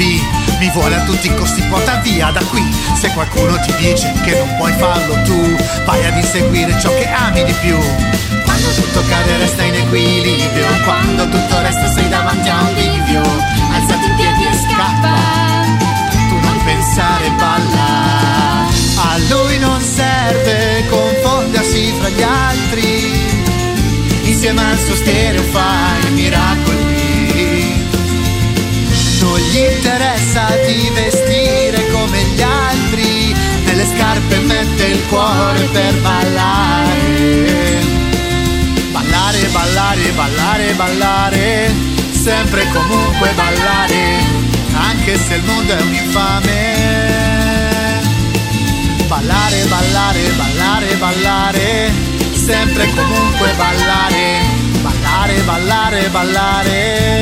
mi vuole a tutti i costi, porta via da qui. Se qualcuno ti dice che non puoi farlo tu, vai ad inseguire ciò che ami di più. Quando tutto cade resta in equilibrio, quando tutto resta sei davanti a un bivio. Alzati in piedi e scappa tu non pensare balla a lui non serve confondersi fra gli altri insieme al suo stereo fa i miracoli. Non gli interessa di vestire come gli altri nelle scarpe mette il cuore per ballare. Ballare ballare ballare ballare sempre e comunque ballare anche se il mondo è un infame. Ballare, ballare, ballare, ballare, sempre e comunque ballare, ballare, ballare, ballare.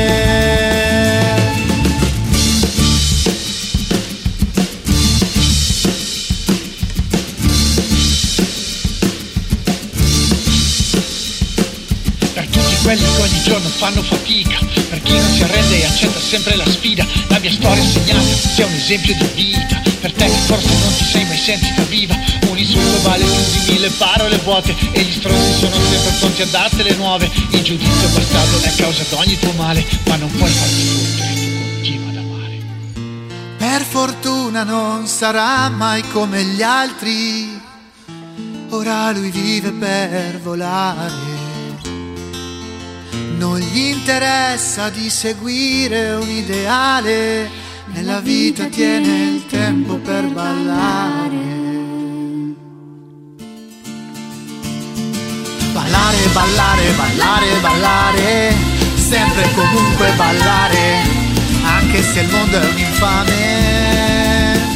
per tutti quelli che ogni giorno fanno fatica, per chi non si arrende e accetta sempre la sfida, la mia storia segnata sia un esempio di vita, per te che forse non ti sei mai sentita viva, un insulto vale più di mille parole vuote e gli stronzi sono sempre pronti a dartele nuove, il giudizio bastardo è causa d'ogni tuo male, ma non puoi farti fottere, tu continua ad amare. Per fortuna non sarà mai come gli altri, ora lui vive per volare. Non gli interessa di seguire un ideale, nella vita tiene il tempo per ballare. Ballare, ballare, ballare, ballare, sempre e comunque ballare, anche se il mondo è un infame.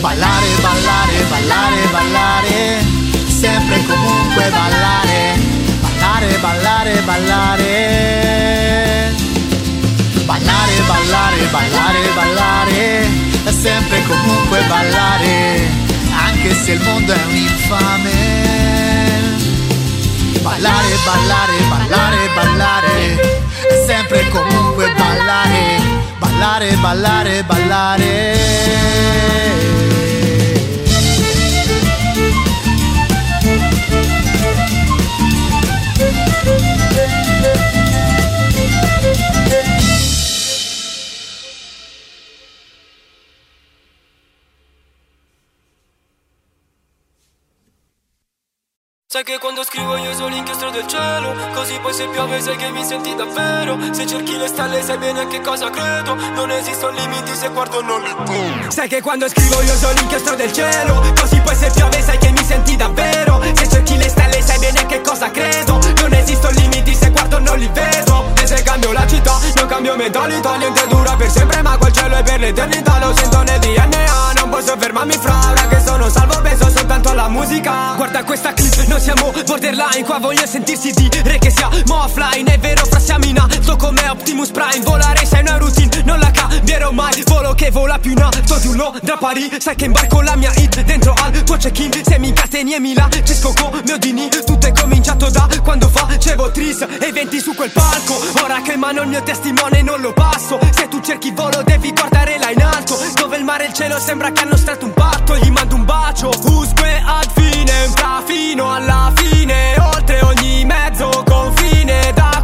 Ballare, ballare, ballare, ballare, sempre e comunque ballare, ballare, ballare, ballare. Ballare, ballare, ballare, ballare, sempre e comunque ballare, anche se il mondo è un infame. Ballare, ballare, ballare, ballare, sempre e comunque ballare, ballare, ballare, ballare. Sai che quando scrivo io sono l'inchiostro del cielo Così poi se piove sai che mi senti davvero. Se cerchi le stelle sai bene a che cosa credo Non esistono limiti se guardo non li vedo Sai che quando scrivo io sono l'inchiostro del cielo Così poi se piove sai che mi senti davvero. Se cerchi le stelle sai bene a che cosa credo Non esistono limiti se guardo non li vedo se cambio la città non cambio mentalità Niente dura per sempre ma quel cielo è per l'eternità Lo sento nel DNA non posso fermarmi fra Ora che sono salvo penso soltanto alla musica. Guarda questa clip non siamo borderline Qua voglio sentirsi dire che siamo offline È vero fra siamo in alto come Optimus Prime Volare sei una routine non la cambierò mai Volo che vola più in alto di un Londra a Parigi Sai che imbarco la mia hit dentro al tuo check-in Se mi incateni e mi lacisco come Odini Tutto è cominciato da quando facevo tris Eventi su quel palco Ora che mano il mio testimone non lo passo. Se tu cerchi volo devi guardare là in alto. Dove il mare e il cielo sembra che hanno stretto un patto. Gli mando un bacio. Usque ad fine, fino alla fine. Oltre ogni mezzo confine. Dai.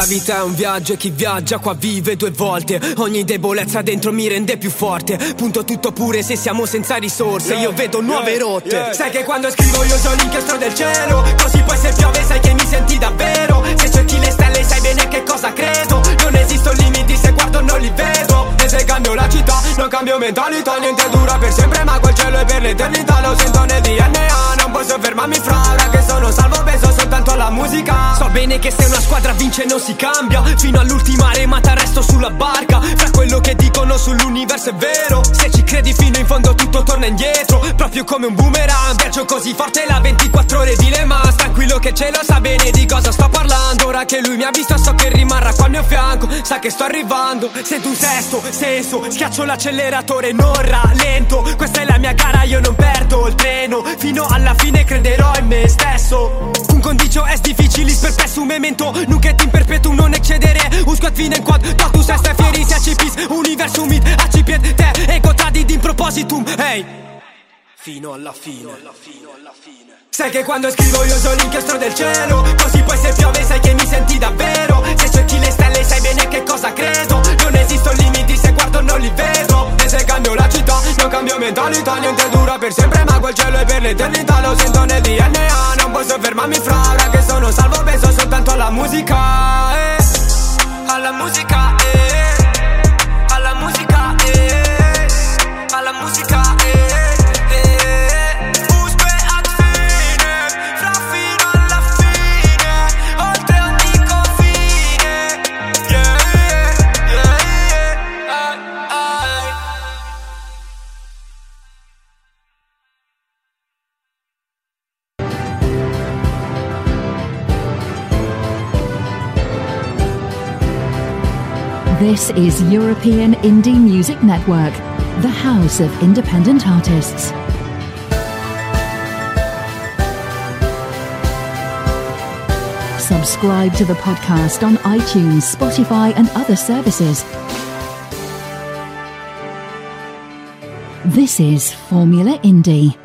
La vita è un viaggio e chi viaggia qua vive due volte. Ogni debolezza dentro mi rende più forte. Punto tutto pure se siamo senza risorse. Io vedo nuove rotte. Sai che quando scrivo io sono l'inchiostro del cielo. Così poi se piove sai che mi senti davvero. Se cerchi le stelle sai bene che cosa credo. Non esistono limiti se guardo non li vedo. E se cambio la città non cambio mentalità. Niente dura per sempre ma quel cielo è per l'eternità. Lo sento nel DNA Non posso fermarmi fra ora che sono salvo penso soltanto alla musica. So bene che se una squadra vince non si cambia Fino all'ultima remata resto sulla barca. Fra quello che dicono sull'universo è vero Se ci credi fino in fondo tutto torna indietro. Proprio come un boomerang Viaggio così forte la 24 ore di Le Mans. Tranquillo che ce lo sa bene di cosa sto parlando. Ora che lui mi ha visto so che rimarrà qua al mio fianco. Sa che sto arrivando Sento un sesto senso. Schiaccio l'acceleratore non rallento. Questa è la mia gara io non perdo il treno. Fino alla fine crederò in me stesso. Un condicio è difficile per un memento Nunca in perpetuum non eccedere. Un squad fine in quad Totus est fieris acipis. Universum mid accipiet te Ego tradit in propositum. Ehi. Fino alla fine. Sai che quando scrivo io sono l'inchiostro del cielo. Così poi se piove sai che mi senti davvero Cerchi le stelle sai bene che cosa credo. Non esistono limiti se guardo non li vedo. E se cambio la città non cambio mentalità. Niente dura per sempre ma quel cielo è per l'eternità. Lo sento nel DNA Non posso fermarmi fra ora che sono salvo. Penso soltanto alla musica eh. Alla musica This is European Indie Music Network, the house of independent artists. Subscribe to the podcast on iTunes, Spotify, and other services. This is Formula Indie.